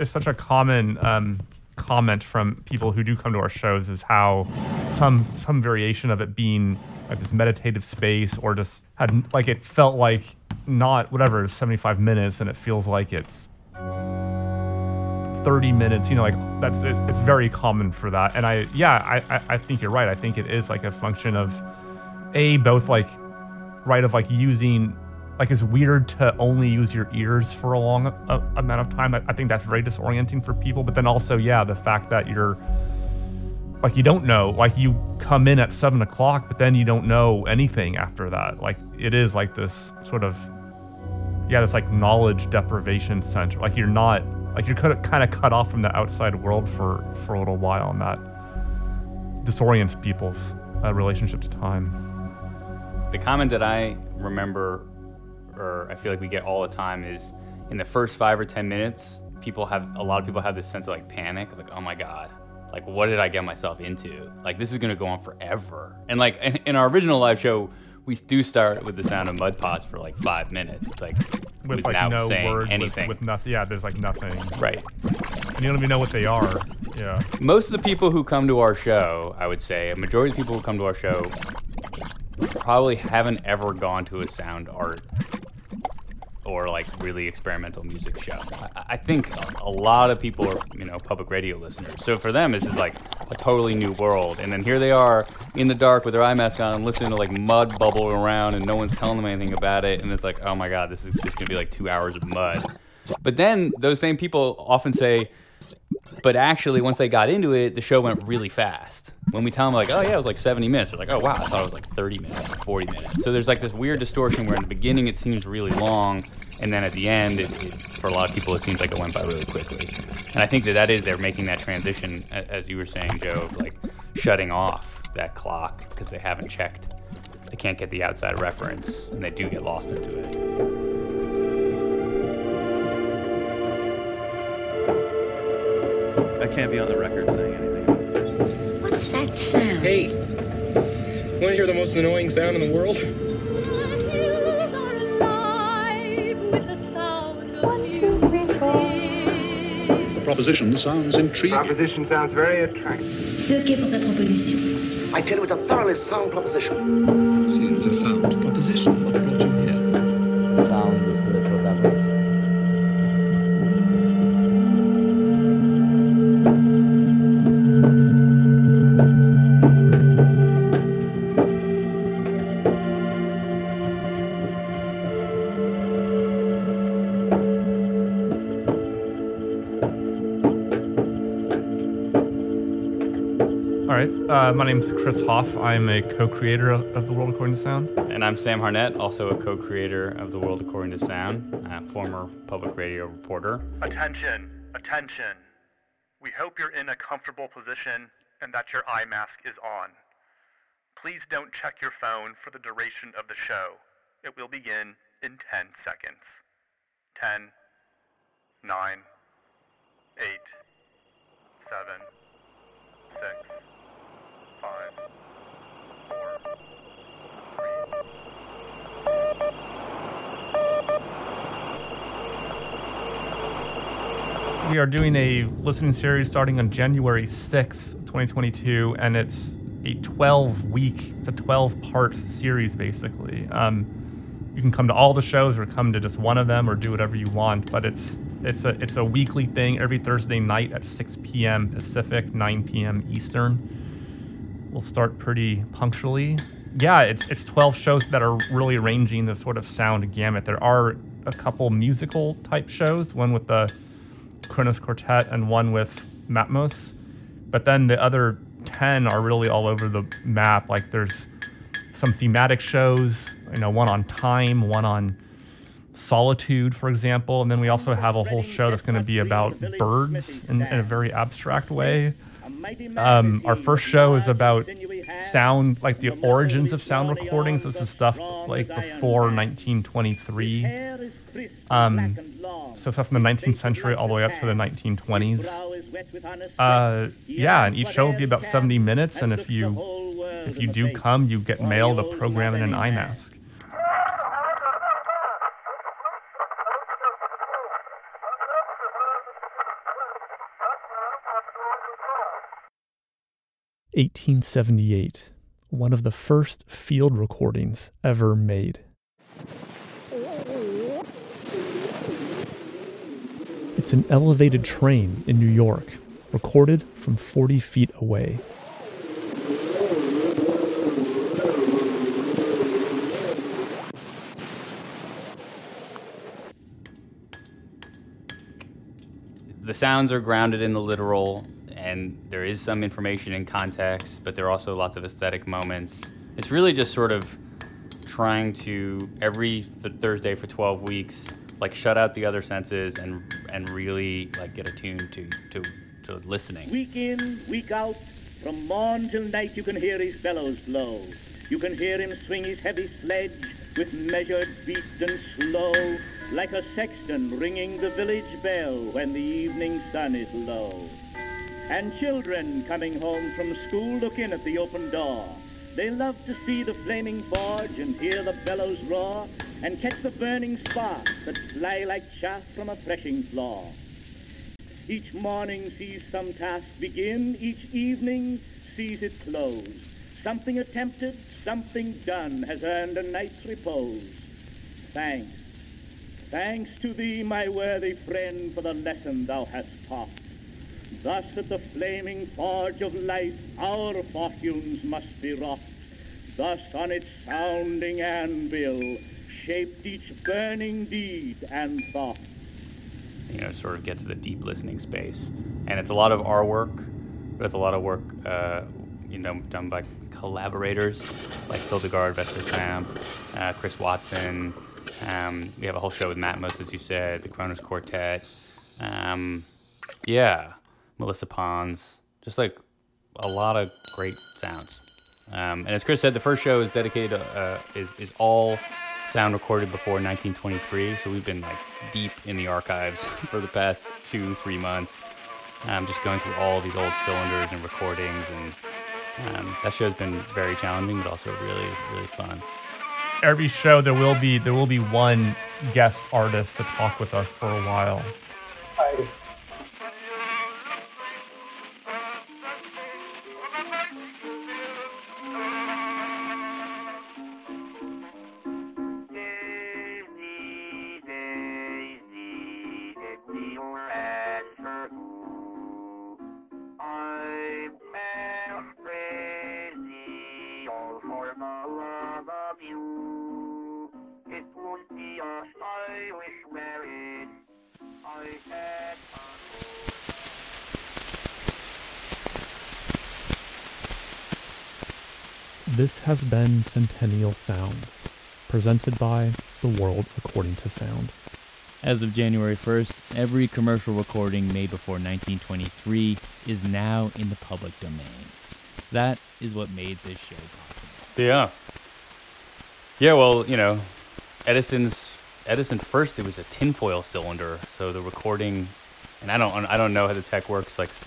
it's such a common um, comment from people who do come to our shows is how some some variation of it being like this meditative space or just had like it felt like not whatever 75 minutes and it feels like it's 30 minutes you know like that's it, it's very common for that. And i yeah I i think you're right. I think it is like a function of a both like right of like using like it's weird to only use your ears for a long uh, amount of time. I, I think that's very disorienting for people but then also yeah the fact that you're like you don't know like you come in at seven o'clock but then you don't know anything after that. Like it is like this sort of yeah this like knowledge deprivation center. Like you're not like you're kind of cut off from the outside world for for a little while and that disorients people's uh, relationship to time. The comment that i remember or i feel like we get all the time is in the first five or ten minutes people have a lot of people have this sense of like panic like oh my god like what did i get myself into? Like this is going to go on forever. And like in, in, our original live show we do start with the sound of mud pots for like five minutes. It's like with like no words anything. with, with nothing yeah there's like nothing. Right. And you don't even know what they are. Yeah. Most of the people who come to our show i would say a majority of people who come to our show probably haven't ever gone to a sound art or like really experimental music show. I, think a, lot of people are, you know, public radio listeners. So for them, this is like a totally new world. And then here they are in the dark with their eye mask on, listening to like mud bubble around, and no one's telling them anything about it. And it's like, oh my god, this is just gonna be like two hours of mud. But then those same people often say, but actually, once they got into it, the show went really fast. When we tell them, like, oh, yeah, it was like 70 minutes, they're like, oh, wow, I thought it was like 30 minutes, 40 minutes. So there's like this weird distortion where in the beginning it seems really long, and then at the end, it, it, for a lot of people, it seems like it went by really quickly. And I think that that is they're making that transition, as you were saying, Joe, of like shutting off that clock because they haven't checked. They can't get the outside reference, and they do get lost into it. I can't be on the record saying. What's that sound? Hey, want to hear the most annoying sound in the world? The proposition sounds intriguing. Proposition sounds very attractive. C'est OK pour ta proposition. I tell you, it's a thoroughly sound proposition. See, it's a sound proposition. Uh, my name is Chris Hoff. I'm a co-creator of The World According to Sound. And I'm Sam Harnett, also a co-creator of The World According to Sound, a former public radio reporter. Attention, attention. We hope you're in a comfortable position and that your eye mask is on. Please don't check your phone for the duration of the show. It will begin in 10 seconds. 10, 9, 8, 7, 6, we are doing a listening series starting on January 6th, 2022, and it's a 12 week, it's a 12 part series basically. Um, you can come to all the shows or come to just one of them or do whatever you want, but it's it's a it's a weekly thing every Thursday night at 6 p.m. Pacific, 9 p.m. Eastern we'll start pretty punctually. Yeah, it's it's 12 shows that are really ranging the sort of sound gamut. There are a couple musical type shows, one with the Kronos Quartet and one with Matmos. But then the other 10 are really all over the map. Like there's some thematic shows, you know, one on time, one on solitude, for example. And then we also have a whole show that's going to be about birds in, in a very abstract way. Um, our first show is about sound, like the origins of sound recordings. This is stuff like before 1923. Um, so stuff from the 19th century all the way up to the 1920s. Uh, yeah, and each show will be about 70 minutes, and if you if you do come, you get mailed a program and an eye mask. 1878, one of the first field recordings ever made. It's an elevated train in New York, recorded from 40 feet away. the sounds are grounded in the literal, and there is some information in context, but there are also lots of aesthetic moments. It's really just sort of trying to every th- Thursday for 12 weeks, like shut out the other senses and and really like get attuned to to to listening. Week in, week out, from morn till night you can hear his bellows blow. You can hear him swing his heavy sledge with measured beat and slow, like a sexton ringing the village bell when the evening sun is low. And children coming home from school look in at the open door. They love to see the flaming forge and hear the bellows roar and catch the burning sparks that fly like chaff from a threshing floor. Each morning sees some task begin, each evening sees it close. Something attempted, something done has earned a night's repose. Thanks. Thanks to thee, my worthy friend, for the lesson thou hast taught. Thus at the flaming forge of life our fortunes must be wrought. Thus on its sounding anvil shaped each burning deed and thought. You know, sort of get to the deep listening space, and it's a lot of our work, but it's a lot of work, uh, you know, done by collaborators like Phil DeGard, Vester Sam, uh, Chris Watson. Um, we have a whole show with Matmos, as you said, the Kronos Quartet. Um, yeah, Melissa Pons, just like a lot of great sounds. Um, and as Chris said, the first show is dedicated uh, is is all sound recorded before 1923. So we've been like deep in the archives for the past two three months, um, just going through all these old cylinders and recordings, and um, that show's been very challenging, but also really really fun. Every show there will be there will be one guest artist to talk with us for a while. This has been Centennial Sounds, presented by The World According to Sound. As of January 1st, every commercial recording made before 1923 is now in the public domain. That is what made this show possible. Yeah. Yeah, well, you know, Edison's Edison first it was a tinfoil cylinder, so the recording and I don't I don't know how the tech works like s-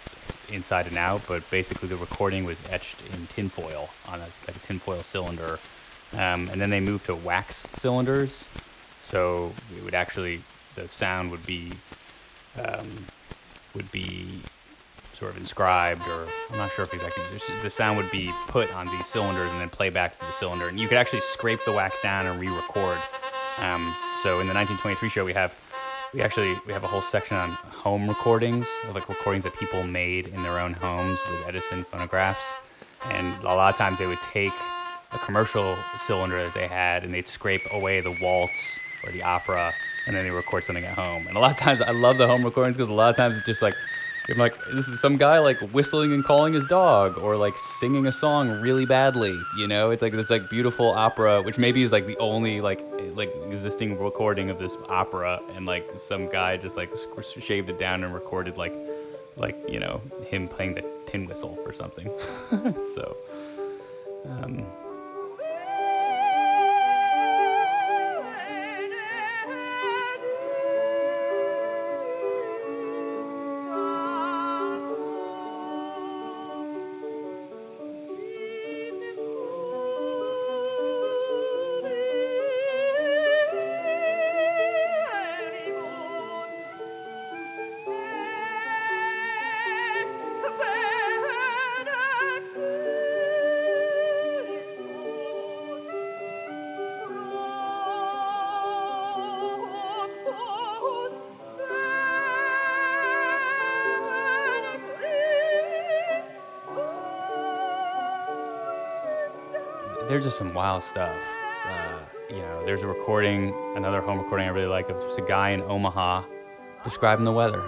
inside and out, but basically the recording was etched in tinfoil on a like a tinfoil cylinder. Um, and then they moved to wax cylinders, so it would actually the sound would be um, would be sort of inscribed, or I'm not sure if exactly the sound would be put on these cylinders and then play back to the cylinder, and you could actually scrape the wax down and re-record. Um, so in the 1923 show, we have we actually we have a whole section on home recordings, like recordings that people made in their own homes with Edison phonographs, and a lot of times they would take a commercial cylinder that they had and they'd scrape away the waltz or the opera and then they record something at home. And a lot of times I love the home recordings because a lot of times it's just like I'm like this is some guy like whistling and calling his dog or like singing a song really badly, you know? It's like this like beautiful opera which maybe is like the only like like existing recording of this opera and like some guy just like shaved it down and recorded like like, you know, him playing the tin whistle or something. so um there's just some wild stuff. Uh, you know, there's a recording, another home recording I really like of just a guy in Omaha describing the weather.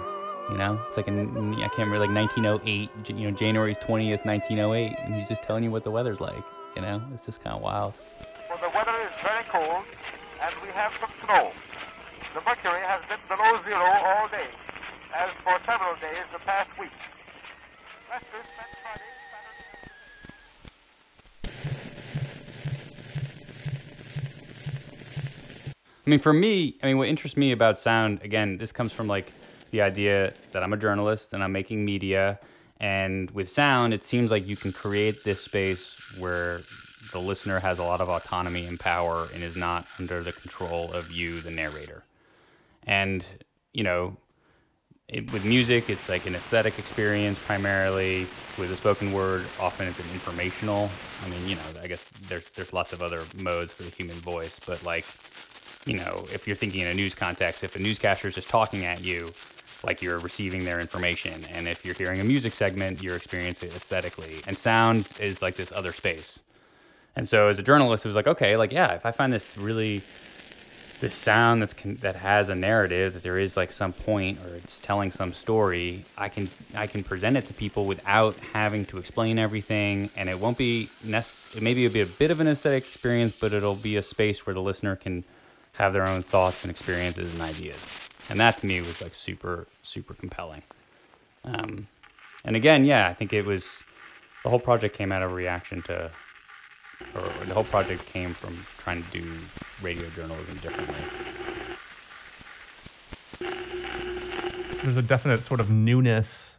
You know, it's like in I can't remember like 1908. You know, January 20th, 1908, and he's just telling you what the weather's like. You know, it's just kind of wild. Well, the weather is very cold, and we have some snow. The mercury has been below zero all day, as for several days the past week. Lester spent Friday, I mean, for me, I mean, what interests me about sound, again, this comes from like the idea that I'm a journalist and I'm making media. And with sound, it seems like you can create this space where the listener has a lot of autonomy and power and is not under the control of you, the narrator. And, you know, it, with music, it's like an aesthetic experience primarily. With the spoken word, often it's an informational. I mean, you know, I guess there's there's lots of other modes for the human voice, but like, you know, if you're thinking in a news context, if a newscaster is just talking at you, like you're receiving their information, and if you're hearing a music segment, you're experiencing it aesthetically. And sound is like this other space. And so, as a journalist, it was like, okay, like yeah, if I find this really this sound that's con- that has a narrative that there is like some point or it's telling some story i can i can present it to people without having to explain everything and it won't be nec- it maybe it'll be a bit of an aesthetic experience but it'll be a space where the listener can have their own thoughts and experiences and ideas and that to me was like super super compelling um, and again yeah i think it was the whole project came out of a reaction to or the whole project came from trying to do radio journalism differently. there's a definite sort of newness.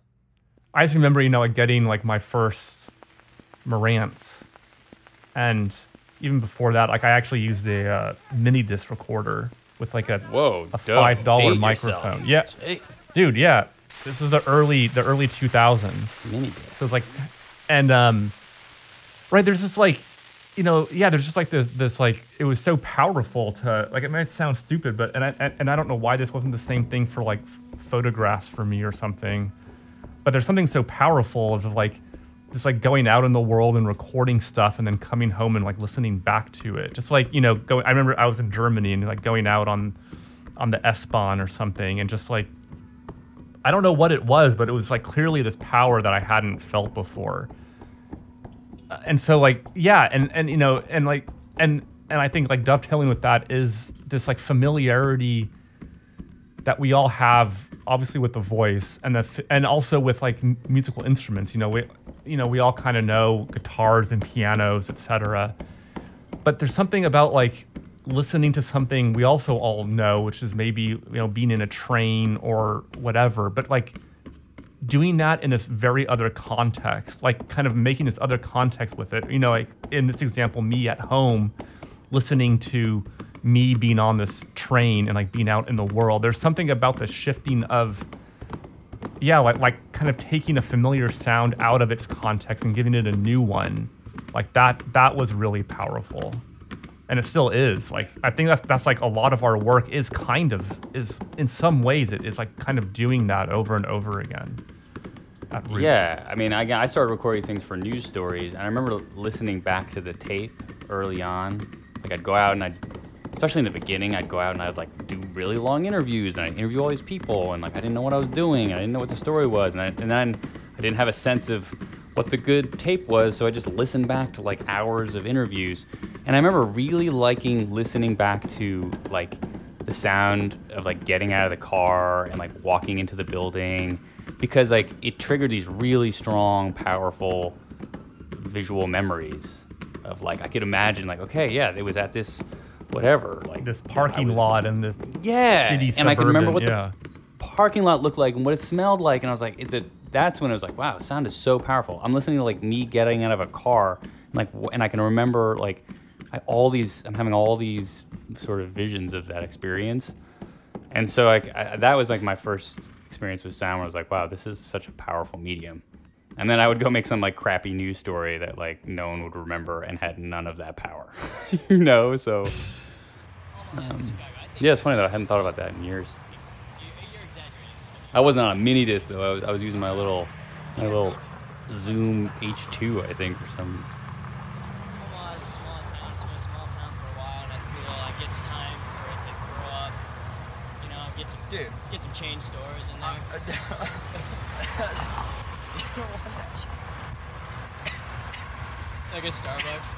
I just remember, you know, like getting like my first Marantz, and even before that, like I actually used a uh, mini disc recorder with like a Whoa, a five dollar microphone. yourself. Yeah, Jeez. dude, yeah. This is the early the early two thousands. Mini disc. So it's like, and um, right there's this like, you know, yeah, there's just like this this like it was so powerful to like it might sound stupid, but and I and, I don't know why this wasn't the same thing for like photographs for me or something, but there's something so powerful of like just like going out in the world and recording stuff and then coming home and like listening back to it. Just like, you know, going I remember I was in Germany and like going out on on the S-Bahn or something and just like I don't know what it was, but it was like clearly this power that I hadn't felt before. Uh, and so like yeah, and and you know, and like and and I think like dovetailing with that is this like familiarity that we all have obviously with the voice and the and also with like musical instruments you know we you know we all kind of know guitars and pianos etc but there's something about like listening to something we also all know which is maybe you know being in a train or whatever but like doing that in this very other context like kind of making this other context with it. You know like in this example me at home listening to me being on this train and like being out in the world there's something about the shifting of yeah like like kind of taking a familiar sound out of its context and giving it a new one like that that was really powerful and it still is like i think that's that's like a lot of our work is kind of is in some ways it is like kind of doing that over and over again. Yeah, I mean, I, I started recording things for news stories, and I remember listening back to the tape early on. Like, I'd go out and I'd, especially in the beginning, I'd go out and I'd like do really long interviews, and I'd interview all these people, and like I didn't know what I was doing, I didn't know what the story was, and, I, and then I didn't have a sense of what the good tape was, so I just listened back to like hours of interviews, and I remember really liking listening back to like the sound of like getting out of the car and like walking into the building because like it triggered these really strong powerful visual memories of like I could imagine like okay yeah it was at this whatever like this parking was- lot and this yeah shitty and I can remember what suburban- the parking lot looked like and what it smelled like and I was like it, the, that's when I was like wow sound is so powerful. I'm listening to like me getting out of a car and like and I can remember like I, all these I'm having all these sort of visions of that experience. And so like I, that was like my first experience with sound where I was like wow this is such a powerful medium and then I would go make some like crappy news story that like no one would remember and had none of that power, you know. So, um, yeah, it's funny though. I hadn't thought about that in years. I wasn't on a mini disc though. I was, I was using my little my little Zoom H2, I think, or some dude. Get some chain stores and then. Uh, uh, like a Starbucks.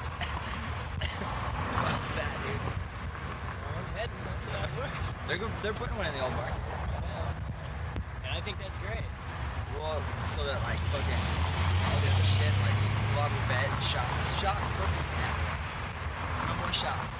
Fuck that, dude. No one's heading. That's how it works. They're go- they're putting one in the old market. Yeah. And I think that's great. Well, so that like fucking all the other shit, like and Shock. Shock's a perfect example. No more Shock.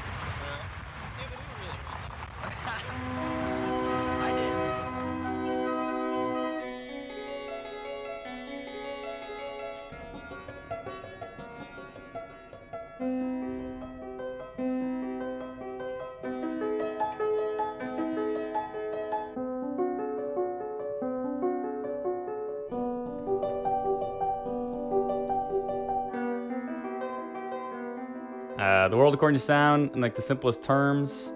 The world according to sound, in like the simplest terms.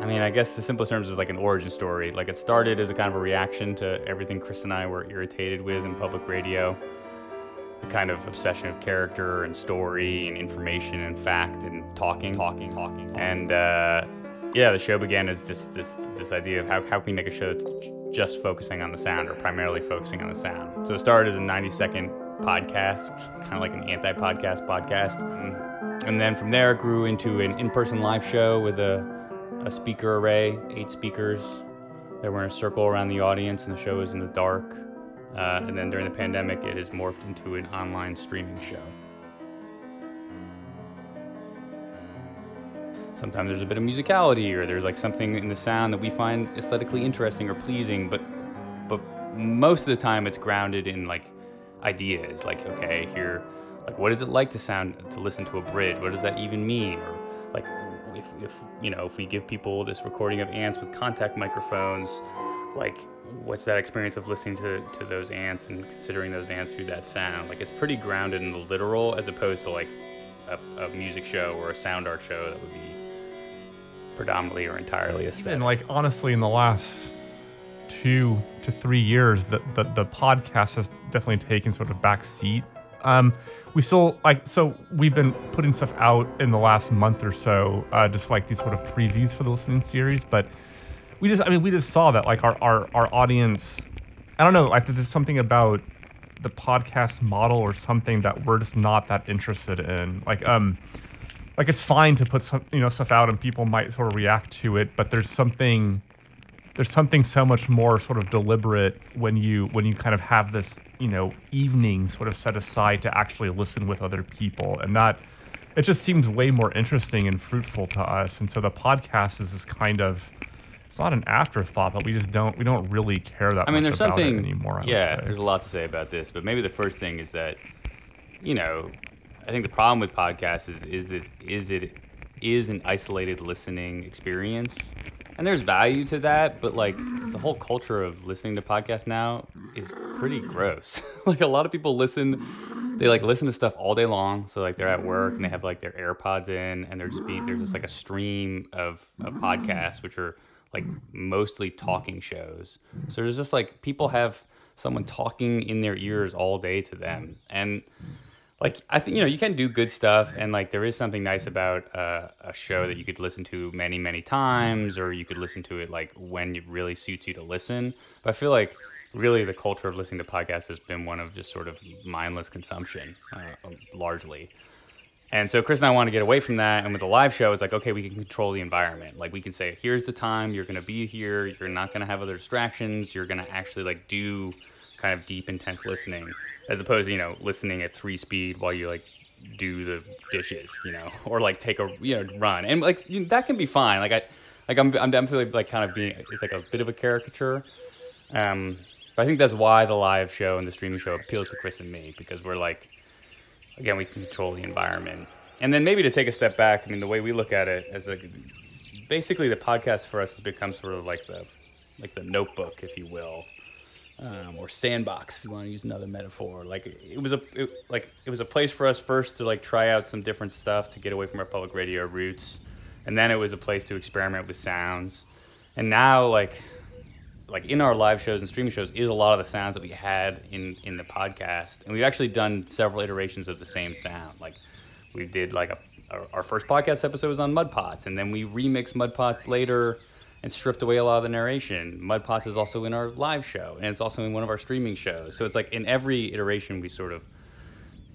I mean, I guess the simplest terms is like an origin story. Like it started as a kind of a reaction to everything Chris and I were irritated with in public radio. The kind of obsession of character and story and information and fact and talking, talking, talking. And uh, yeah, the show began as just this this idea of how, how can we make a show that's just focusing on the sound or primarily focusing on the sound. So it started as a 90 second podcast, kind of like an anti-podcast podcast. And, and then from there it grew into an in-person live show with a, a speaker array, eight speakers that were in a circle around the audience and the show was in the dark. Uh, and then during the pandemic, it has morphed into an online streaming show. Sometimes there's a bit of musicality, or there's like something in the sound that we find aesthetically interesting or pleasing, but but most of the time it's grounded in like ideas. Like, okay, here, like what is it like to sound to listen to a bridge? What does that even mean? Or like if, if you know if we give people this recording of ants with contact microphones, like what's that experience of listening to, to those ants and considering those ants through that sound? Like it's pretty grounded in the literal as opposed to like a, a music show or a sound art show that would be predominantly or entirely aesthetic. And like honestly, in the last two to three years, the the, the podcast has definitely taken sort of back seat. Um, we still like so we've been putting stuff out in the last month or so, uh, just like these sort of previews for the listening series. But we just, I mean, we just saw that like our our our audience. I don't know, like there's something about the podcast model or something that we're just not that interested in. Like um like it's fine to put some you know stuff out and people might sort of react to it, but there's something there's something so much more sort of deliberate when you when you kind of have this you know evening sort of set aside to actually listen with other people. And that it just seems way more interesting and fruitful to us. And so the podcast is this kind of it's not an afterthought but we just don't we don't really care that I mean, much there's about something. it anymore I yeah, there's a lot to say about this, but maybe the first thing is that, you know, I think the problem with podcasts is is it is it is an isolated listening experience, and there's value to that, but like the whole culture of listening to podcasts now is pretty gross. like a lot of people listen. They like listen to stuff all day long. So like they're at work and they have like their AirPods in, and they're just being there's just like a stream of, of podcasts, which are like mostly talking shows. So there's just like people have someone talking in their ears all day to them, and like I think you know you can do good stuff, and like there is something nice about uh, a show that you could listen to many many times, or you could listen to it like when it really suits you to listen. But I feel like really the culture of listening to podcasts has been one of just sort of mindless consumption, uh, largely. And so Chris and I want to get away from that. And with a live show, it's like, okay, we can control the environment. Like we can say, here's the time, you're gonna be here, you're not gonna have other distractions, you're gonna actually like do kind of deep, intense listening, as opposed to, you know, listening at three speed while you like do the dishes, you know, or like take a you know run. And like you know, that can be fine. Like I like I'm I'm, I'm like kind of being it's like a bit of a caricature. Um but I think that's why the live show and the streaming show appeals to Chris and me because we're like again, we can control the environment. And then maybe to take a step back, I mean, the way we look at it as like basically the podcast for us has become sort of like the like the notebook, if you will, um, or sandbox, if you want to use another metaphor. Like it was a it, like it was a place for us first to like try out some different stuff to get away from our public radio roots, and then it was a place to experiment with sounds. And now, like like in our live shows and streaming shows is a lot of the sounds that we had in in the podcast and we've actually done several iterations of the same sound like we did like a our, our first podcast episode was on mud pots and then we remixed mud pots later and stripped away a lot of the narration. Mud Mudpots is also in our live show, and it's also in one of our streaming shows. So it's like in every iteration, we sort of,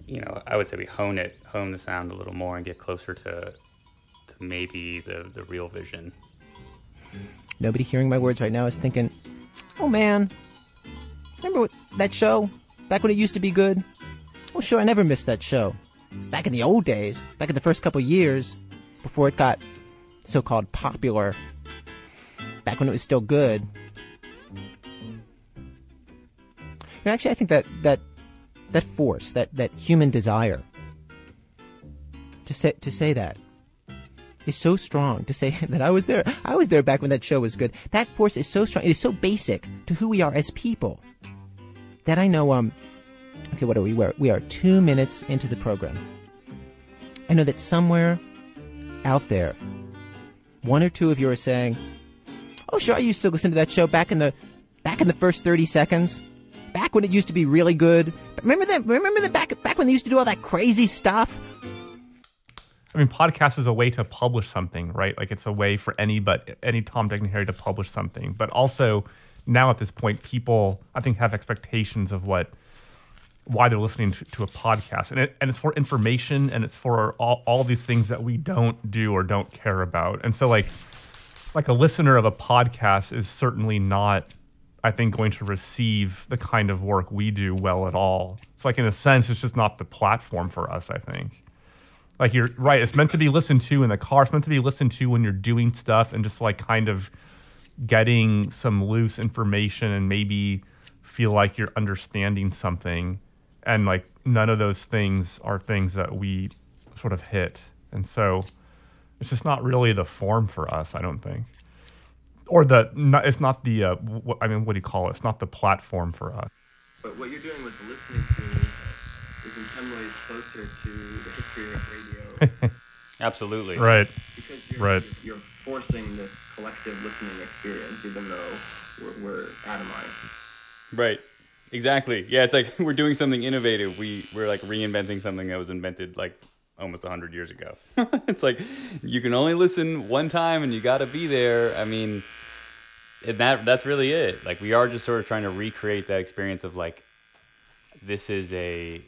you know, I would say we hone it, hone the sound a little more, and get closer to, to maybe the the real vision. Nobody hearing my words right now is thinking, "Oh man, remember that show back when it used to be good?" Well, sure, I never missed that show. Back in the old days, back in the first couple years, before it got so-called popular, back when it was still good. And actually, I think that that that force, that that human desire to say to say that is so strong to say that I was there. I was there back when that show was good. That force is so strong. It is so basic to who we are as people that I know. Um, okay, what are we? Are, we are two minutes into the program. I know that somewhere out there, one or two of you are saying, "Oh, sure, I used to listen to that show back in the back in the first thirty seconds." Back when it used to be really good. Remember that? Remember that back back when they used to do all that crazy stuff? I mean, podcast is a way to publish something, right? Like it's a way for any but any Tom, Dick, and Harry to publish something. But also, now at this point, people I think have expectations of what why they're listening to, to a podcast, and it, and it's for information, and it's for all, all these things that we don't do or don't care about. And so, like, like a listener of a podcast is certainly not, I think, going to receive the kind of work we do well at all. It's like in a sense, it's just not the platform for us. I think like you're right it's meant to be listened to in the car it's meant to be listened to when you're doing stuff and just like kind of getting some loose information and maybe feel like you're understanding something and like none of those things are things that we sort of hit and so it's just not really the form for us i don't think or the not, it's not the uh, wh- i mean what do you call it it's not the platform for us But what you're doing with the listening series is in some ways closer to the history of radio. Absolutely. Right. Because you're, Right. you're forcing this collective listening experience, even though we're, we're atomized. Right. Exactly. Yeah, it's like we're doing something innovative. We we're like reinventing something that was invented like almost 100 years ago. it's like you can only listen one time and you got to be there. I mean, and that that's really it. Like we are just sort of trying to recreate that experience of like this is a,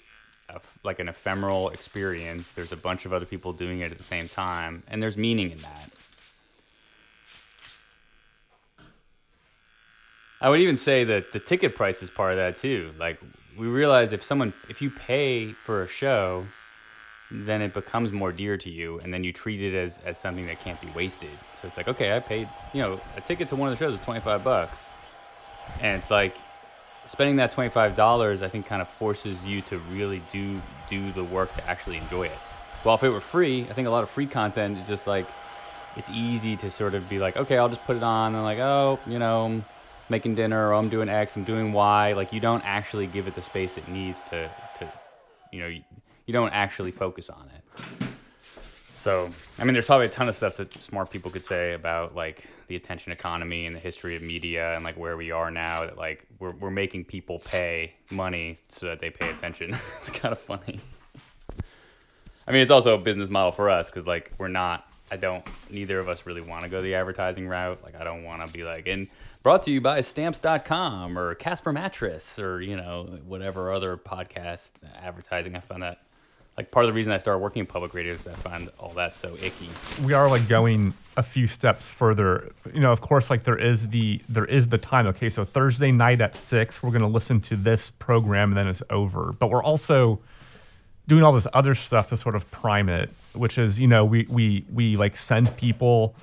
a like an ephemeral experience. There's a bunch of other people doing it at the same time and there's meaning in that. I would even say that the ticket price is part of that too. Like we realize if someone if you pay for a show, then it becomes more dear to you and then you treat it as, as something that can't be wasted. So it's like, okay, I paid, you know, a ticket to one of the shows is 25 bucks. And it's like spending that $25 I think kind of forces you to really do do the work to actually enjoy it. Well, if it were free, I think a lot of free content is just like it's easy to sort of be like, okay, I'll just put it on and like, oh, you know, I'm making dinner or I'm doing X, I'm doing Y. Like you don't actually give it the space it needs to to you know, you, don't actually focus on it. So, I mean, there's probably a ton of stuff that smart people could say about like the attention economy and the history of media and like where we are now. That like we're we're making people pay money so that they pay attention. it's kind of funny. I mean, it's also a business model for us because like we're not. I don't. Neither of us really want to go the advertising route. Like I don't want to be like and brought to you by Stamps.com or Casper Mattress or you know whatever other podcast advertising. I found that like part of the reason I started working in public radio is I find all that so icky. we are like going a few steps further. You know, of course, like there is the there is the time. Okay, so Thursday night at six, we're gonna listen to this program, and then it's over. But we're also doing all this other stuff to sort of prime it, which is you know we we we like send people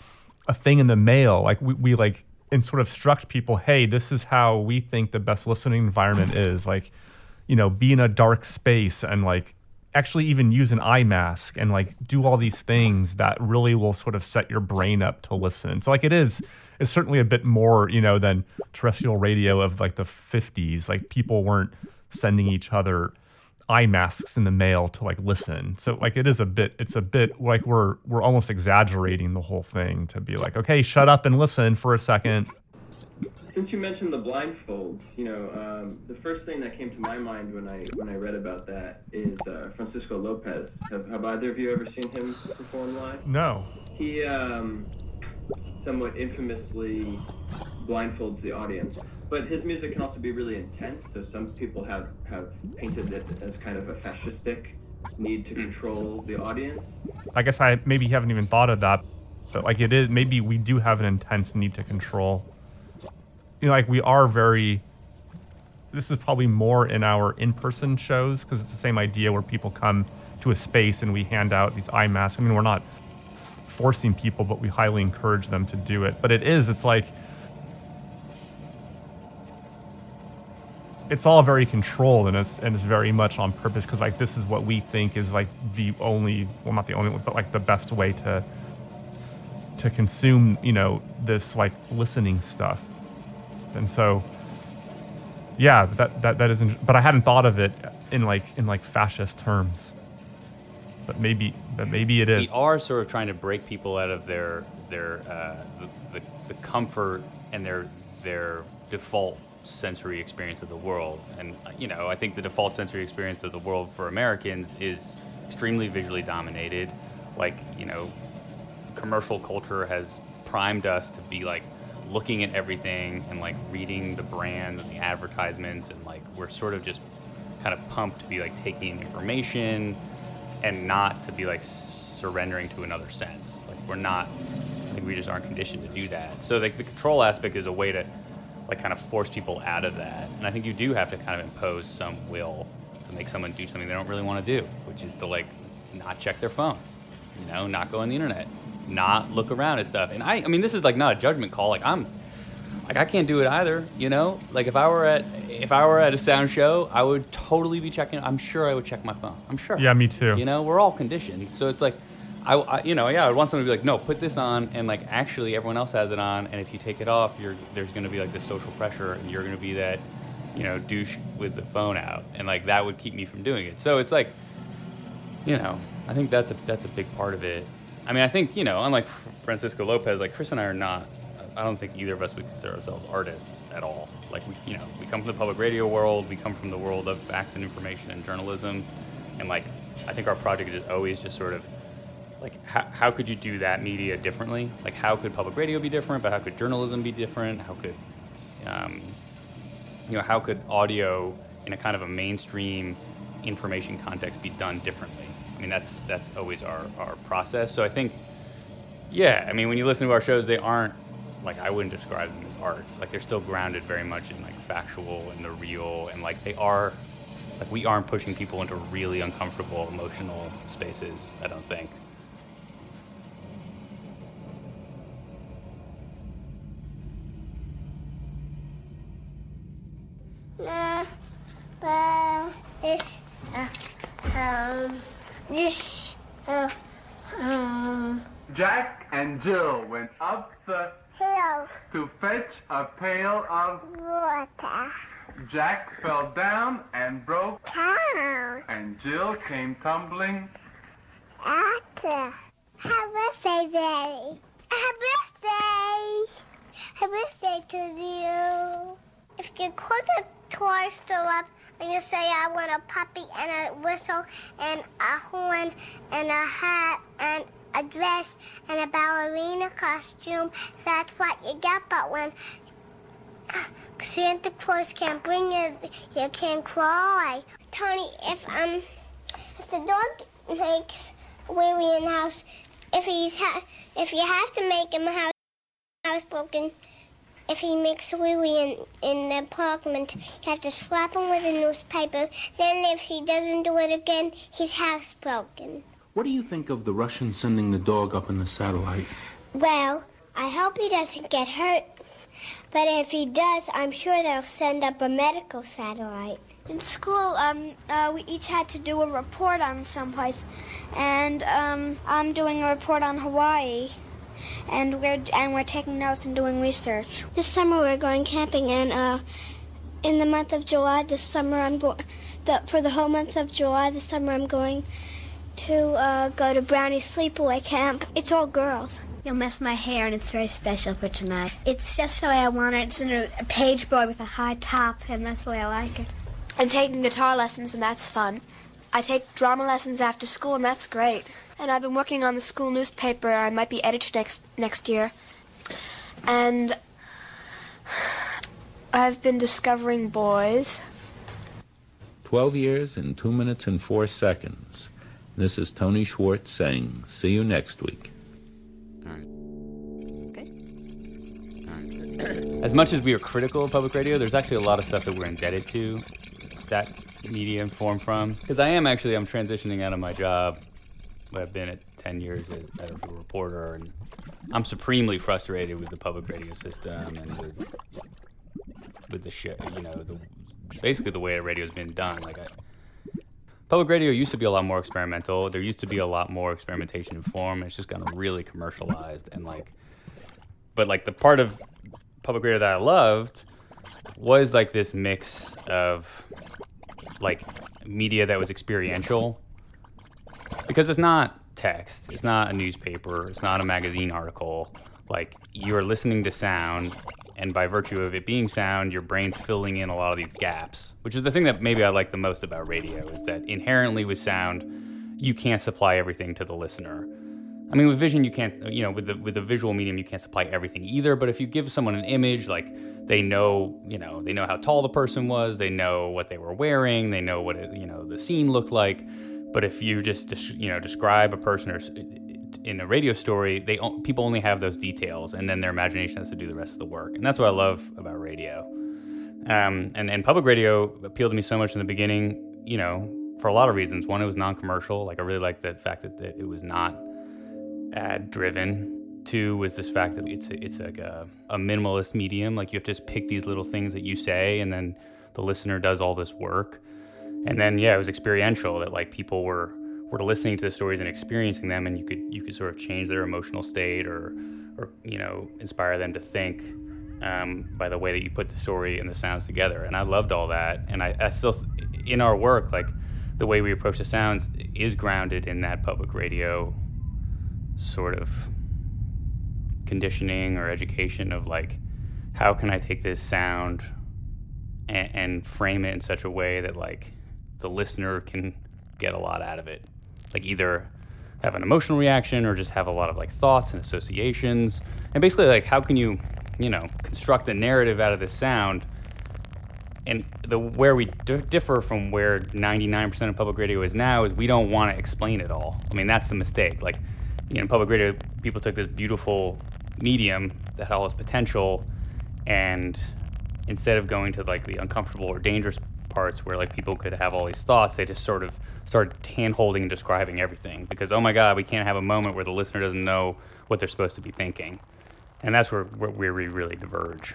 a thing in the mail, like we we like and sort of instruct people, hey, this is how we think the best listening environment is. Like, you know, be in a dark space and like actually even use an eye mask and like do all these things that really will sort of set your brain up to listen. So like it is it's certainly a bit more, you know, than terrestrial radio of like the 50s. Like people weren't sending each other eye masks in the mail to like listen. So like it is a bit it's a bit like we're we're almost exaggerating the whole thing to be like, okay, shut up and listen for a second. Since you mentioned the blindfolds, you know, um, the first thing that came to my mind when I when I read about that is uh, Francisco Lopez. Have, have either of you ever seen him perform live? No. He um, somewhat infamously blindfolds the audience. But his music can also be really intense. So some people have have painted it as kind of a fascistic need to control the audience. I guess I maybe haven't even thought of that, but like it is maybe we do have an intense need to control. You know, like we are very. This is probably more in our in-person shows because it's the same idea where people come to a space and we hand out these eye masks. I mean, we're not forcing people, but we highly encourage them to do it. But it is, it's like it's all very controlled and it's and it's very much on purpose because like this is what we think is like the only well not the only one but like the best way to to consume you know this like listening stuff and so yeah that that that isn't but i hadn't thought of it in like in like fascist terms but maybe but maybe it is We are sort of trying to break people out of their their uh, the, the, the comfort and their their default sensory experience of the world. And you know, I think the default sensory experience of the world for Americans is extremely visually dominated. Like you know, commercial culture has primed us to be like looking at everything and like reading the brand and the advertisements and like we're sort of just kind of pumped to be like taking information and not to be like surrendering to another sense. Like we're not, like we just aren't conditioned to do that. So like the control aspect is a way to like kind of force people out of that. And I think you do have to kind of impose some will to make someone do something they don't really want to do, which is to like not check their phone, you know, not go on the internet, not look around at stuff. And I, I mean, this is like not a judgment call. Like I'm, like I can't do it either, you know. Like if I were at if I were at a sound show, I would totally be checking. I'm sure I would check my phone. I'm sure. Yeah, me too. You know, we're all conditioned, so it's like, I, I you know, yeah, I would want someone to be like, no, put this on, and like actually everyone else has it on, and if you take it off, you're there's going to be like this social pressure, and you're going to be that, you know, douche with the phone out, and like that would keep me from doing it. So it's like, you know, I think that's a that's a big part of it. I mean, I think you know, unlike Francisco Lopez, like Chris and I are not. I don't think either of us would consider ourselves artists at all. Like we, you know, we come from the public radio world. We come from the world of facts and information and journalism, and like I think our project is always just sort of like how, how could you do that media differently? Like how could public radio be different? But how could journalism be different? How could um, you know how could audio in a kind of a mainstream information context be done differently? I mean that's that's always our, our process. So I think yeah, I mean when you listen to our shows, they aren't like I wouldn't describe them as art. Like they're still grounded very much in like factual and the real, and like they are, like we aren't pushing people into really uncomfortable emotional spaces. I don't think. Uh, but this, uh, um, this, uh, um, Jack and Jill went up the hill to fetch a pail of water Jack fell down and broke down and Jill came tumbling after. Happy birthday, Daddy. Happy birthday. Happy birthday to you. If you call the toy store up and you say I want a puppy and a whistle and a horn and a hat and a dress and a ballerina costume, that's what you get. But when Santa Claus can't bring you, you can cry. Tony, if um, if the dog makes in the house, if he's ha- if you have to make him house housebroken, if he makes a wee wee in, in the apartment, you have to slap him with a newspaper. Then if he doesn't do it again, he's housebroken. What do you think of the Russians sending the dog up in the satellite? Well, I hope he doesn't get hurt. But if he does, I'm sure they'll send up a medical satellite. In school, um, uh, we each had to do a report on someplace, and um, I'm doing a report on Hawaii, and we're and we're taking notes and doing research. This summer we're going camping, and uh, in the month of July, this summer I'm going. The, for the whole month of July, this summer I'm going to uh, go to Brownie Sleepaway Camp. It's all girls. You'll miss my hair, and it's very special for tonight. It's just the way I want it. It's in a, a page boy with a high top, and that's the way I like it. I'm taking guitar lessons, and that's fun. I take drama lessons after school, and that's great. And I've been working on the school newspaper. I might be editor next next year, and I've been discovering boys. 12 years and 2 minutes and 4 seconds. This is Tony Schwartz saying, see you next week. Okay. As much as we are critical of public radio, there's actually a lot of stuff that we're indebted to that media form from. Because I am actually, I'm transitioning out of my job. I've been at 10 years as a reporter, and I'm supremely frustrated with the public radio system and with with the shit, you know, the, basically the way radio's been done. Like, I, public radio used to be a lot more experimental. There used to be a lot more experimentation in form. It's just gotten really commercialized and like, but like the part of public radio that I loved was like this mix of like media that was experiential because it's not text, it's not a newspaper, it's not a magazine article. Like you're listening to sound, and by virtue of it being sound, your brain's filling in a lot of these gaps, which is the thing that maybe I like the most about radio is that inherently with sound, you can't supply everything to the listener. I mean, with vision, you can't, you know, with the with the visual medium, you can't supply everything either. But if you give someone an image, like they know, you know, they know how tall the person was, they know what they were wearing, they know what it, you know the scene looked like. But if you just, you know, describe a person or in a radio story, they people only have those details, and then their imagination has to do the rest of the work. And that's what I love about radio. Um, and and public radio appealed to me so much in the beginning, you know, for a lot of reasons. One, it was non-commercial. Like I really liked the fact that, it was not ad driven. Two was this fact that it's it's like a, a minimalist medium. Like you have to just pick these little things that you say, and then the listener does all this work. And then yeah, it was experiential. That like people were were listening to the stories and experiencing them, and you could you could sort of change their emotional state or or you know inspire them to think um, by the way that you put the story and the sounds together. And I loved all that. And I, I still in our work like the way we approach the sounds is grounded in that public radio sort of conditioning or education of like how can I take this sound and, and frame it in such a way that like the listener can get a lot out of it. Like either have an emotional reaction or just have a lot of like thoughts and associations. And basically like how can you you know construct a narrative out of this sound? And the where we d- differ from where 99% of public radio is now is we don't want to explain it all. I mean that's the mistake. Like you know public radio people took this beautiful medium that had all this potential and instead of going to like the uncomfortable or dangerous parts where like people could have all these thoughts they just sort of started hand holding and describing everything because oh my god we can't have a moment where the listener doesn't know what they're supposed to be thinking and that's where, where, where we really diverge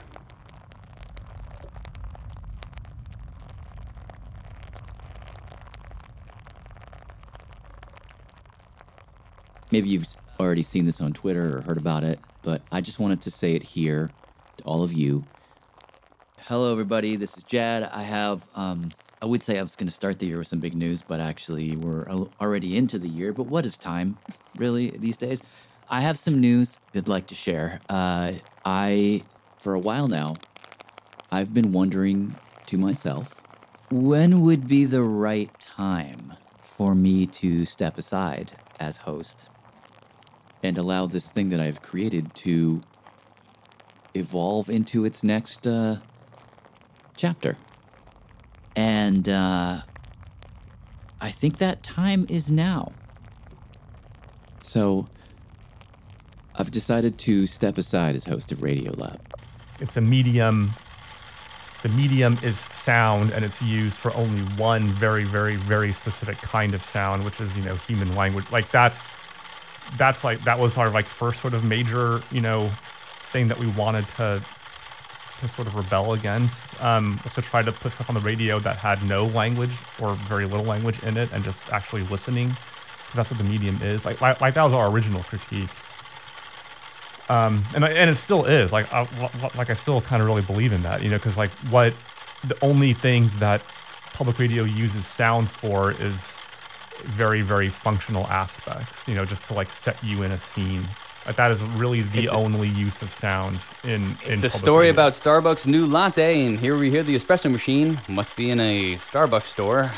Maybe you've already seen this on Twitter or heard about it, but I just wanted to say it here to all of you. Hello, everybody. This is Jad. I have, um, I would say I was going to start the year with some big news, but actually we're already into the year. But what is time, really, these days? I have some news I'd like to share. Uh, I, for a while now, I've been wondering to myself, when would be the right time for me to step aside as host and allow this thing that I've created to evolve into its next uh, chapter. And uh, I think that time is now. So I've decided to step aside as host of Radiolab. It's a medium. The medium is sound, and it's used for only one very, very, very specific kind of sound, which is you know human language. Like that's that's like that was our like first sort of major you know thing that we wanted to to sort of rebel against um, was to try to put stuff on the radio that had no language or very little language in it, and just actually listening. That's what the medium is. Like, like, like that was our original critique. Um, and and it still is like I, like I still kind of really believe in that, you know, because like what the only things that public radio uses sound for is very very functional aspects, you know, just to like set you in a scene. Like that is really the It's a- only use of sound in in. It's a story radio. about Starbucks' new latte, and here we hear the espresso machine must be in a Starbucks store.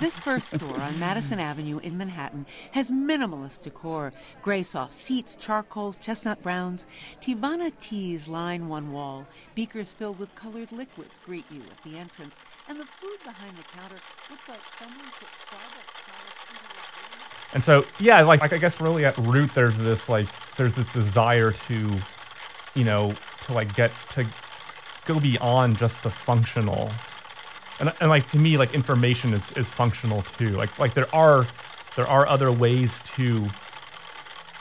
This first store on Madison Avenue in Manhattan has minimalist decor gray soft seats, charcoals, chestnut browns. Teavana Teas line one wall. Beakers filled with colored liquids greet you at the entrance. And the food behind the counter looks like someone put Starbucks products into a And so, yeah, like, like I guess really at root, there's this like, there's this desire to, you know, to like get to go beyond just the functional. And, and like to me, like information is, is functional too. Like like there are there are other ways to,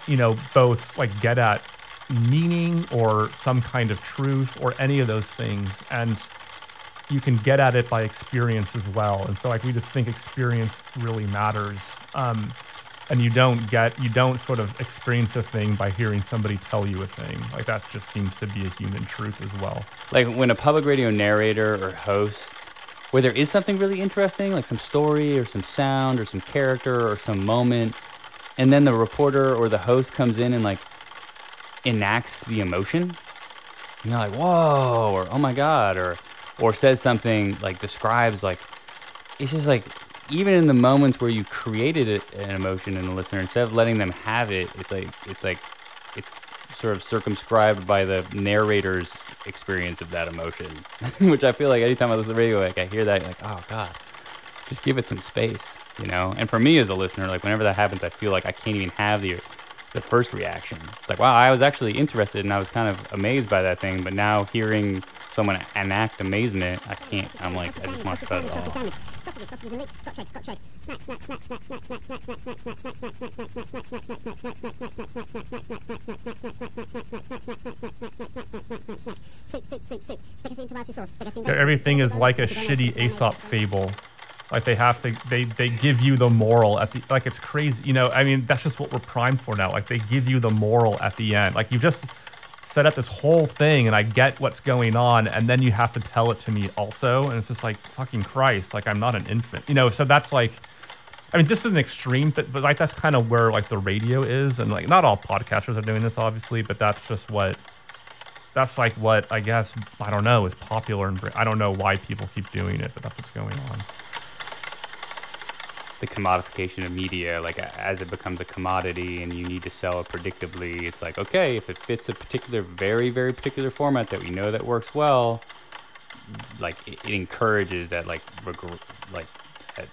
you know, both like get at meaning or some kind of truth or any of those things. And you can get at it by experience as well. And so like we just think experience really matters. Um, and you don't get you don't sort of experience a thing by hearing somebody tell you a thing. Like that just seems to be a human truth as well. Like when a public radio narrator or host, where there is something really interesting, like some story or some sound or some character or some moment, and then the reporter or the host comes in and like enacts the emotion, and you're like, whoa, or oh my god, or or says something like describes like it's just like even in the moments where you created a, an emotion in the listener, instead of letting them have it, it's like it's like it's sort of circumscribed by the narrator's experience of that emotion, which I feel like anytime I listen to radio, like I hear that, like oh god, just give it some space, you know. And for me as a listener, like whenever that happens, I feel like I can't even have the the first reaction. It's like wow, I was actually interested and I was kind of amazed by that thing, but now hearing someone enact amazement, I can't. I'm like I just want to shut it off. Sausages, sausages and scotch egg, scotch egg, soup, soup, soup, soup, spaghetti and tomato sauce, spaghetti and Everything is like a shitty Aesop fable. Like they have to, they they give you the moral at the like it's crazy. You know, I mean that's just what we're primed for now. Like they give you the moral at the end. Like you just set up this whole thing and I get what's going on and then you have to tell it to me also and it's just like fucking Christ like I'm not an infant you know? So that's like I mean this is an extreme but, but like that's kind of where like the radio is and like not all podcasters are doing this obviously but that's just what that's like what I guess I don't know is popular and I don't know why people keep doing it but that's what's going on the commodification of media like as it becomes a commodity and you need to sell it predictably it's like okay if it fits a particular very very particular format that we know that works well like it, it encourages that like reg- like that,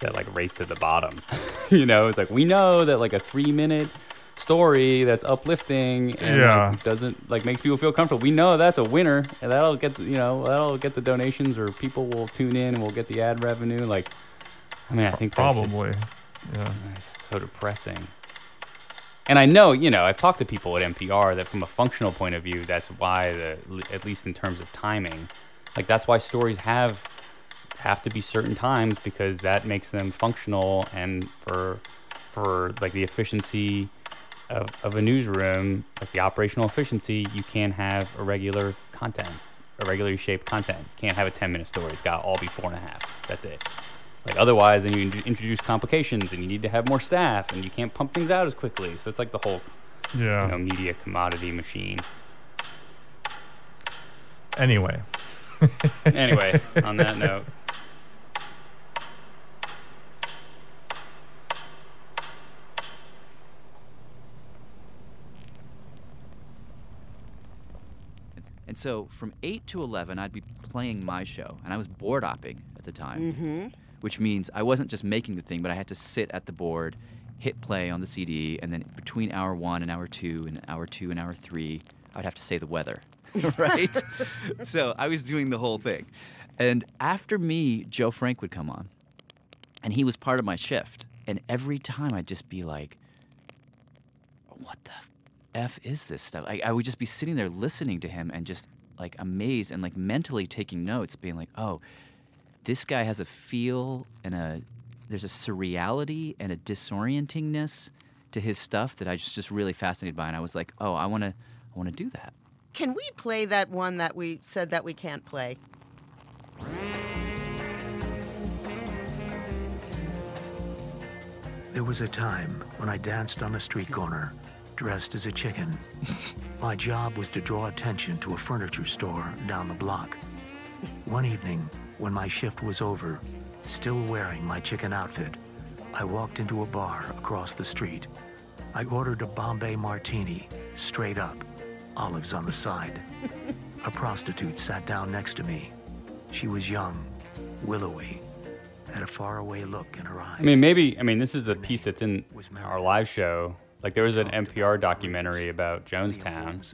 that like race to the bottom you know it's like we know that like a three minute story that's uplifting and Yeah. like, doesn't like makes people feel comfortable we know that's a winner and that'll get the, you know that'll get the donations or people will tune in and we'll get the ad revenue like I mean, I think that's just- Probably. Yeah. It's so depressing. And I know, you know, I've talked to people at NPR that from a functional point of view, that's why the at least in terms of timing, like that's why stories have have to be certain times because that makes them functional and for for like the efficiency of, of a newsroom, like the operational efficiency, you can't have irregular content, irregularly shaped content. You can't have a 10 minute story. It's got to all be four and a half. That's it. Like otherwise, then you introduce complications, and you need to have more staff, and you can't pump things out as quickly. So it's like the whole, Yeah. you know, media commodity machine. Anyway. Anyway, on that note. And so from 8 to 11, I'd be playing my show. And I was board opping at the time, Mhm. Which means I wasn't just making the thing, but I had to sit at the board, hit play on the CD, and then between hour one and hour two, and hour two and hour three, I'd have to say the weather, right? so I was doing the whole thing. And after me, Joe Frank would come on, and he was part of my shift. And every time I'd just be like, what the f is this stuff? I, I would just be sitting there listening to him and just like amazed and like mentally taking notes, being like, oh, this guy has a feel and a there's a surreality and a disorientingness to his stuff that I was just really fascinated by, and I was like, oh, I want to I want to do that. Can we play that one that we said that we can't play? There was a time when I danced on a street corner, dressed as a chicken. My job was to draw attention to a furniture store down the block. One evening, when my shift was over, Still wearing my chicken outfit, I walked into a bar across the street. I ordered a Bombay martini, straight up, olives on the side. A prostitute sat down next to me. She was young, willowy, had a faraway look in her eyes. I mean, maybe. I mean, this is a piece that's in our live show. Like there was an NPR documentary about Jonestown.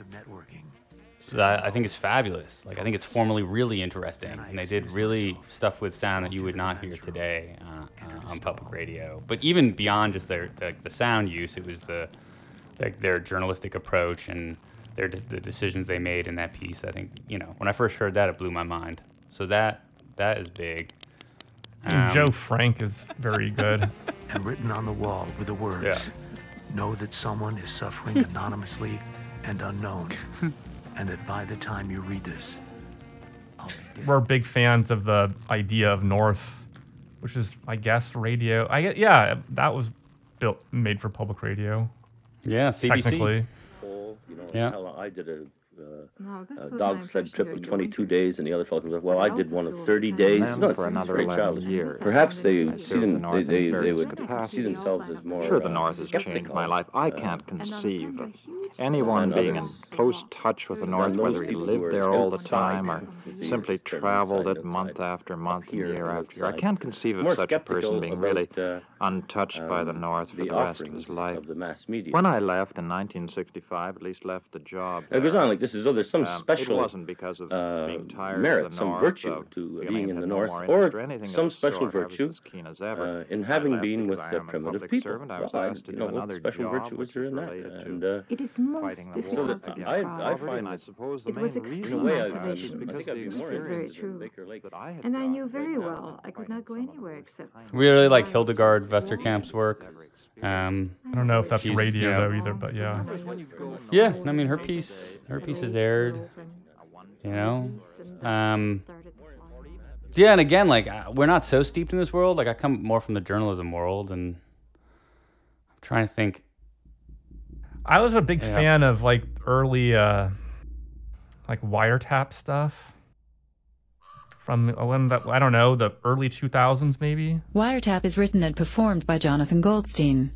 So that I think is fabulous. Like I think it's formally really interesting, and they did really stuff with sound that you would not hear today uh, uh, on public radio. But even beyond just their like the sound use, it was the like their journalistic approach and their the decisions they made in that piece. I think you know when I first heard that, it blew my mind. So that that is big. And Um, Joe Frank is very good. and written on the wall were the words Know that someone is suffering anonymously and unknown, and that by the time you read this, We're big fans of the idea of North, which is, I guess, radio. I get, yeah, that was built made for public radio. Yeah, CBC. Technically. Paul, you know, Yeah. I did a, uh, No, this a was my dog sled impression trip here. of You 22 days, and the other fellow comes up, well, I I did one of 30 over days. Canada No, for it's, another it's very 11 childish. years. Perhaps they I see served the them, they, they, they would see themselves as more Sure, the uh, North has changed skeptical, my life. I uh, can't and conceive of And anyone being in others. close touch with the And North, those whether he people who lived are there all the outside time or the simply external traveled side, it month outside, after month and here year after year. I outside, can't conceive more of such a person skeptical being really about, uh, untouched by the um, North for the the rest of his life. of the mass media. When I left in 1965, at least left the job. It goes there, on like this is oh, there's some um, special It wasn't because of uh, being tired merit, of some North, virtue to being in the North, more or anything some special sort. I was virtue as keen as ever. uh, in having been with the primitive people. servant. I was Well, I- asked to you know, what special virtue which was there in that? And uh, It is most fighting the war so difficult that to I, describe. I find I suppose the It was extreme in a reason way, I, I, isolation. I think I'd be This is very true. And I knew very well I could not go anywhere except We really like Hildegard Westerkamp's work. Um, I don't know if that's radio know- though either, but yeah. Yeah, I mean her piece, her piece is aired. You know, um, yeah, and again, like uh, we're not so steeped in this world. Like I come more from the journalism world, and I'm trying to think. I was a big Yeah. fan of like early, uh, like wiretap stuff from when that I don't know the early 2000s maybe. Wiretap is written and performed by Jonathan Goldstein.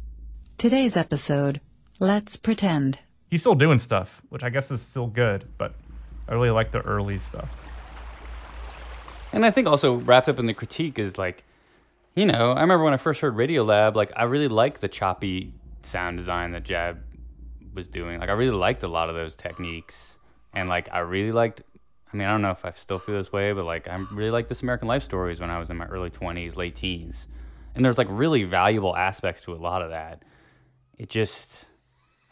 Today's episode Let's Pretend. He's still doing stuff, which I guess is still good, but I really like the early stuff. And I think also wrapped up in the critique is like, you know, I remember when I first heard Radiolab, like I really liked the choppy sound design that Jad was doing. Like I really liked a lot of those techniques, and like I really liked. I mean, I don't know if I still feel this way, but like I really like this American Life stories when I was in my early twenties, late teens, and there's like really valuable aspects to a lot of that. It just,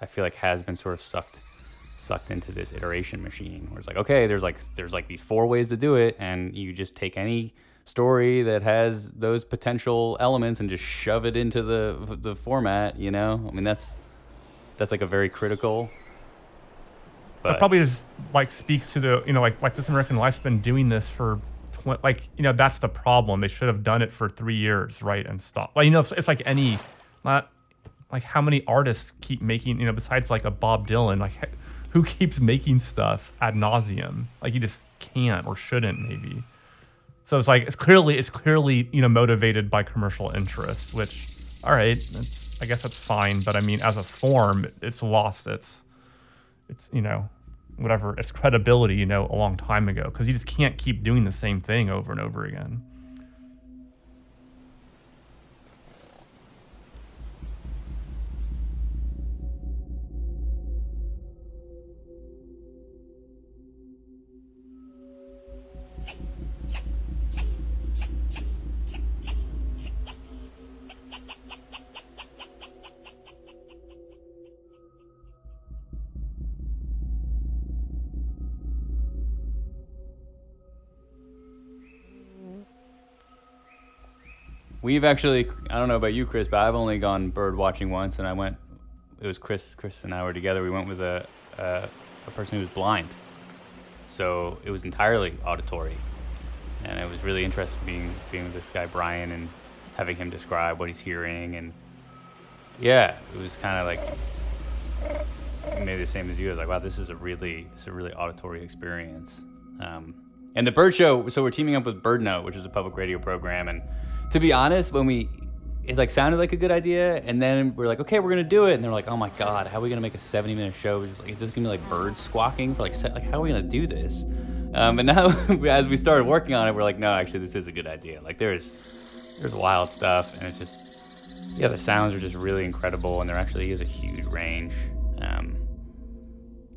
I feel like has been sort of sucked sucked into this iteration machine where it's like okay there's like there's like these four ways to do it and you just take any story that has those potential elements and just shove it into the the format you know i mean that's that's like a very critical That probably just like speaks to the you know like like this American Life's been doing this for tw- like you know that's the problem. They should have done it for three years, right, and stop. Like you know it's, it's like any not like how many artists keep making you know besides like a Bob Dylan like who keeps making stuff ad nauseum like you just can't or shouldn't maybe. So it's like it's clearly it's clearly you know motivated by commercial interest, which all right, I guess that's fine. But I mean, as a form, it's lost its it's you know whatever its credibility you know a long time ago because you just can't keep doing the same thing over and over again. We've actually i don't know about you chris but i've only gone bird watching once and i went it was chris chris and i were together we went with a a, a person who was blind so it was entirely auditory and it was really interesting being being with this guy brian and having him describe what he's hearing and yeah it was kind of like maybe the same as you. I was like, wow, this is a really, this is a really auditory experience. Um, And the Bird Show, so we're teaming up with BirdNote, which is a public radio program. And to be honest, when we, it like sounded like a good idea, and then we're like, okay, we're gonna do it, and they're like, oh my god, how are we gonna make a 70 minute show? It's like, is this gonna be like birds squawking for like, like how are we gonna do this? Um, and now, as we started working on it, we're like, no, actually, this is a good idea. Like there's, there's wild stuff, and it's just, yeah, the sounds are just really incredible, and there actually is a huge range. Um,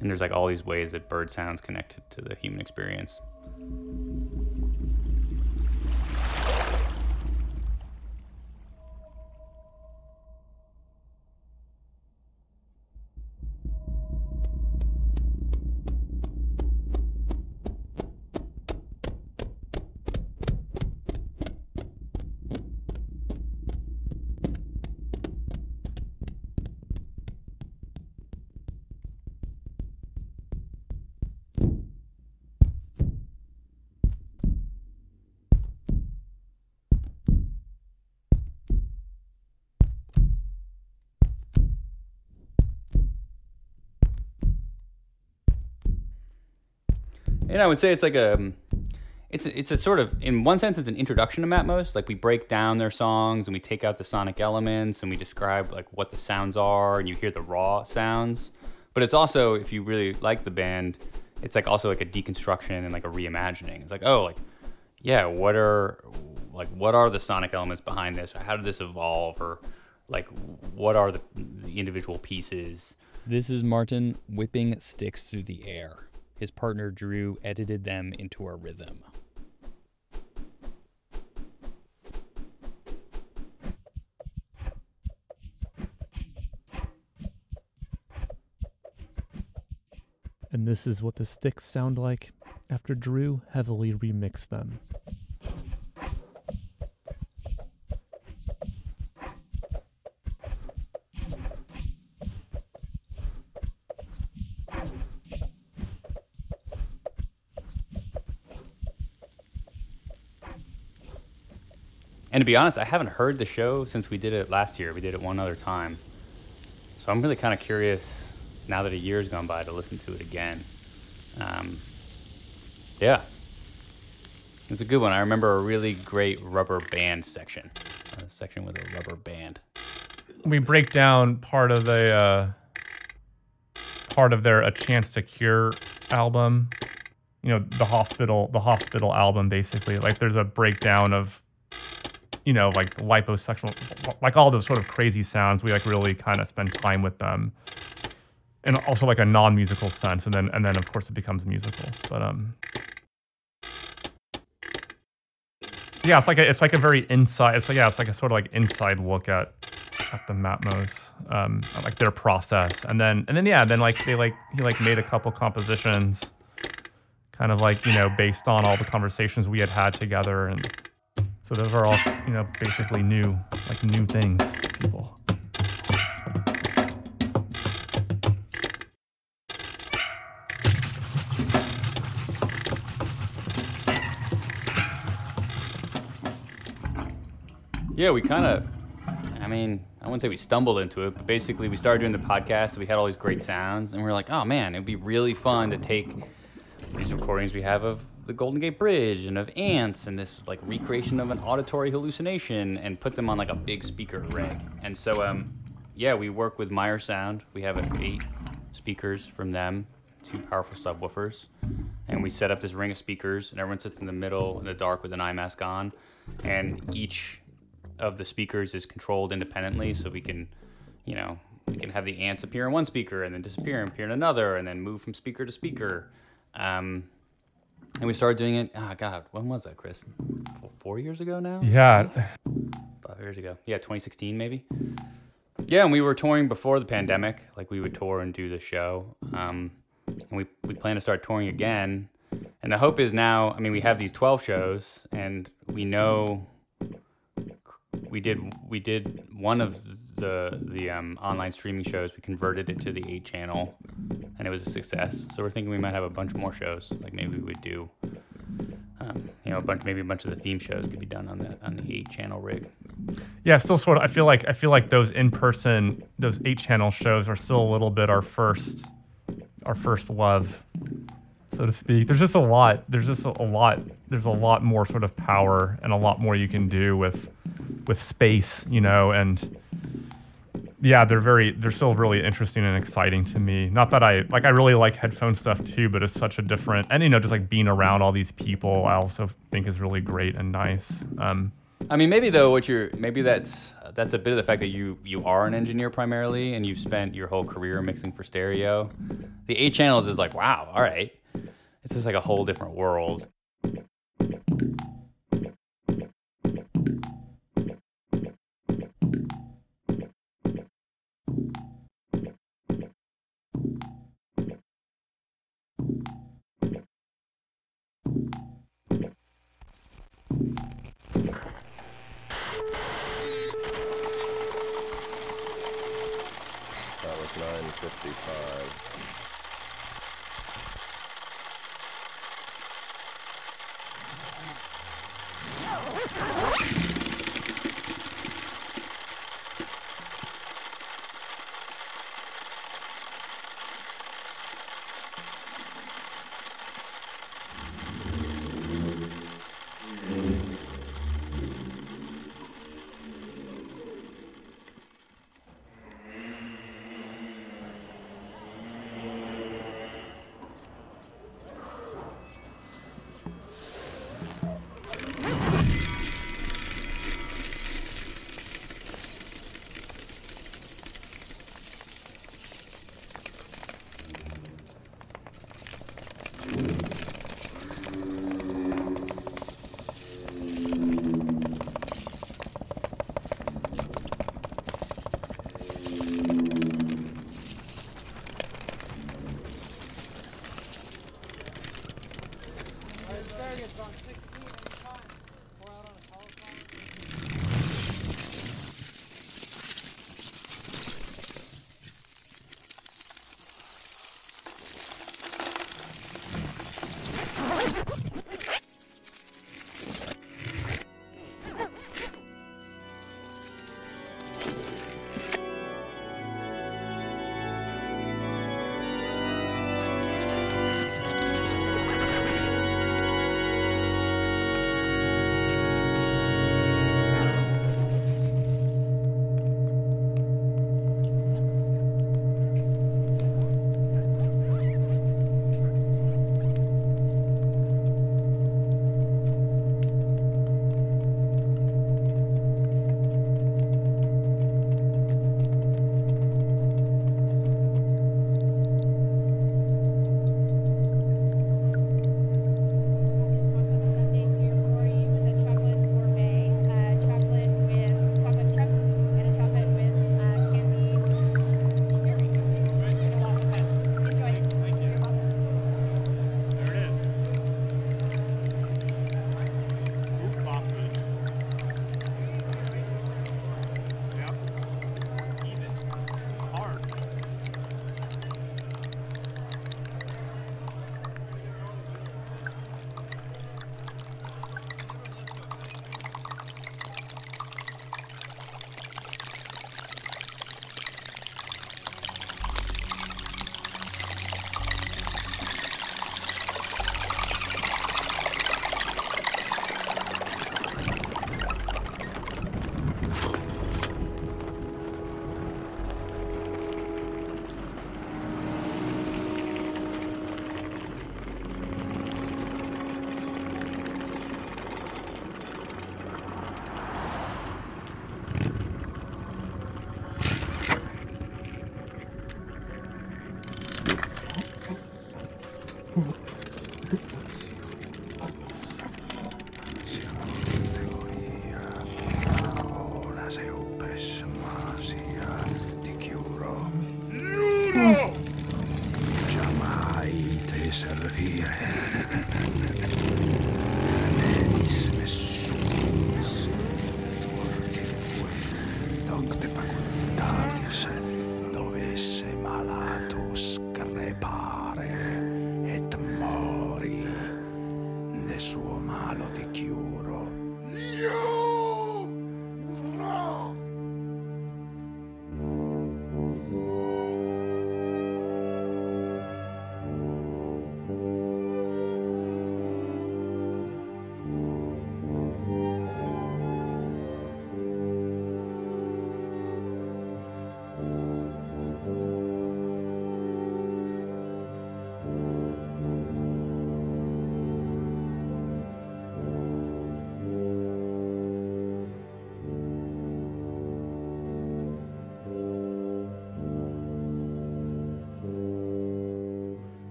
and there's like all these ways that bird sounds connected to the human experience. And I would say it's like a, um, it's a, it's a sort of in one sense it's an introduction to Matmos. Like we break down their songs and we take out the sonic elements and we describe like what the sounds are and you hear the raw sounds. But it's also if you really like the band, it's like also like a deconstruction and like a reimagining. It's like oh like yeah what are like what are the sonic elements behind this? How did this evolve or like what are the, the individual pieces? This is Martin whipping sticks through the air. His partner Drew edited them into a rhythm. And this is what the sticks sound like after Drew heavily remixed them. To be honest, I haven't heard the show since we did it last year. We did it one other time. So I'm really kind of curious now that a year's gone by to listen to it again. Um, yeah. It's a good one. I remember a really great rubber band section. A section with a rubber band. We break down part of the uh, part of their A Chance to Cure album. You know, the hospital the hospital album basically. Like there's a breakdown of you know, like liposexual, like all those sort of crazy sounds. We like really kind of spend time with them, and also like a non-musical sense, and then and then of course it becomes musical. But um, yeah, it's like a, it's like a very inside. It's like yeah, it's like a sort of like inside look at at the Matmos, um, like their process, and then and then yeah, then like they like he like made a couple compositions, kind of like you know based on all the conversations we had had together and. So those are all, you know, basically new, like new things, people. Yeah, we kind of, I mean, I wouldn't say we stumbled into it, but basically we started doing the podcast. We had all these great sounds, and we are like, oh man, it'd be really fun to take these recordings we have of the Golden Gate Bridge and of ants and this like recreation of an auditory hallucination and put them on like a big speaker array. And so, um, yeah, we work with Meyer Sound. We have eight speakers from them, two powerful subwoofers, and we set up this ring of speakers, and everyone sits in the middle in the dark with an eye mask on, and each of the speakers is controlled independently, so we can, you know, we can have the ants appear in one speaker and then disappear and appear in another, and then move from speaker to speaker. Um, and we started doing it. Oh God, when was that, Chris? Four, four years ago now. Yeah. Five years ago. Yeah, 2016 maybe. Yeah, and we were touring before the pandemic. Like we would tour and do the show. Um, and we we plan to start touring again. And the hope is now. I mean, we have these 12 shows, and we know we did we did one of the the um, online streaming shows. We converted it to the eight channel, and it was a success. So we're thinking we might have a bunch more shows. Like maybe we would do, um, you know, a bunch maybe a bunch of the theme shows could be done on the on the eight channel rig. Yeah, still sort of. I feel like I feel like those in person, those eight channel shows are still a little bit our first, our first love. so to speak. There's just a lot. There's just a, a lot. There's a lot more sort of power and a lot more you can do with with space, you know, and yeah, they're very they're still really interesting and exciting to me. Not that I like I really like headphone stuff too, but it's such a different and you know just like being around all these people I also think is really great and nice. Um, I mean, maybe though, what you're maybe that's that's a bit of the fact that you you are an engineer primarily, and you've spent your whole career mixing for stereo. The eight channels is like, wow, all right, it's just like a whole different world.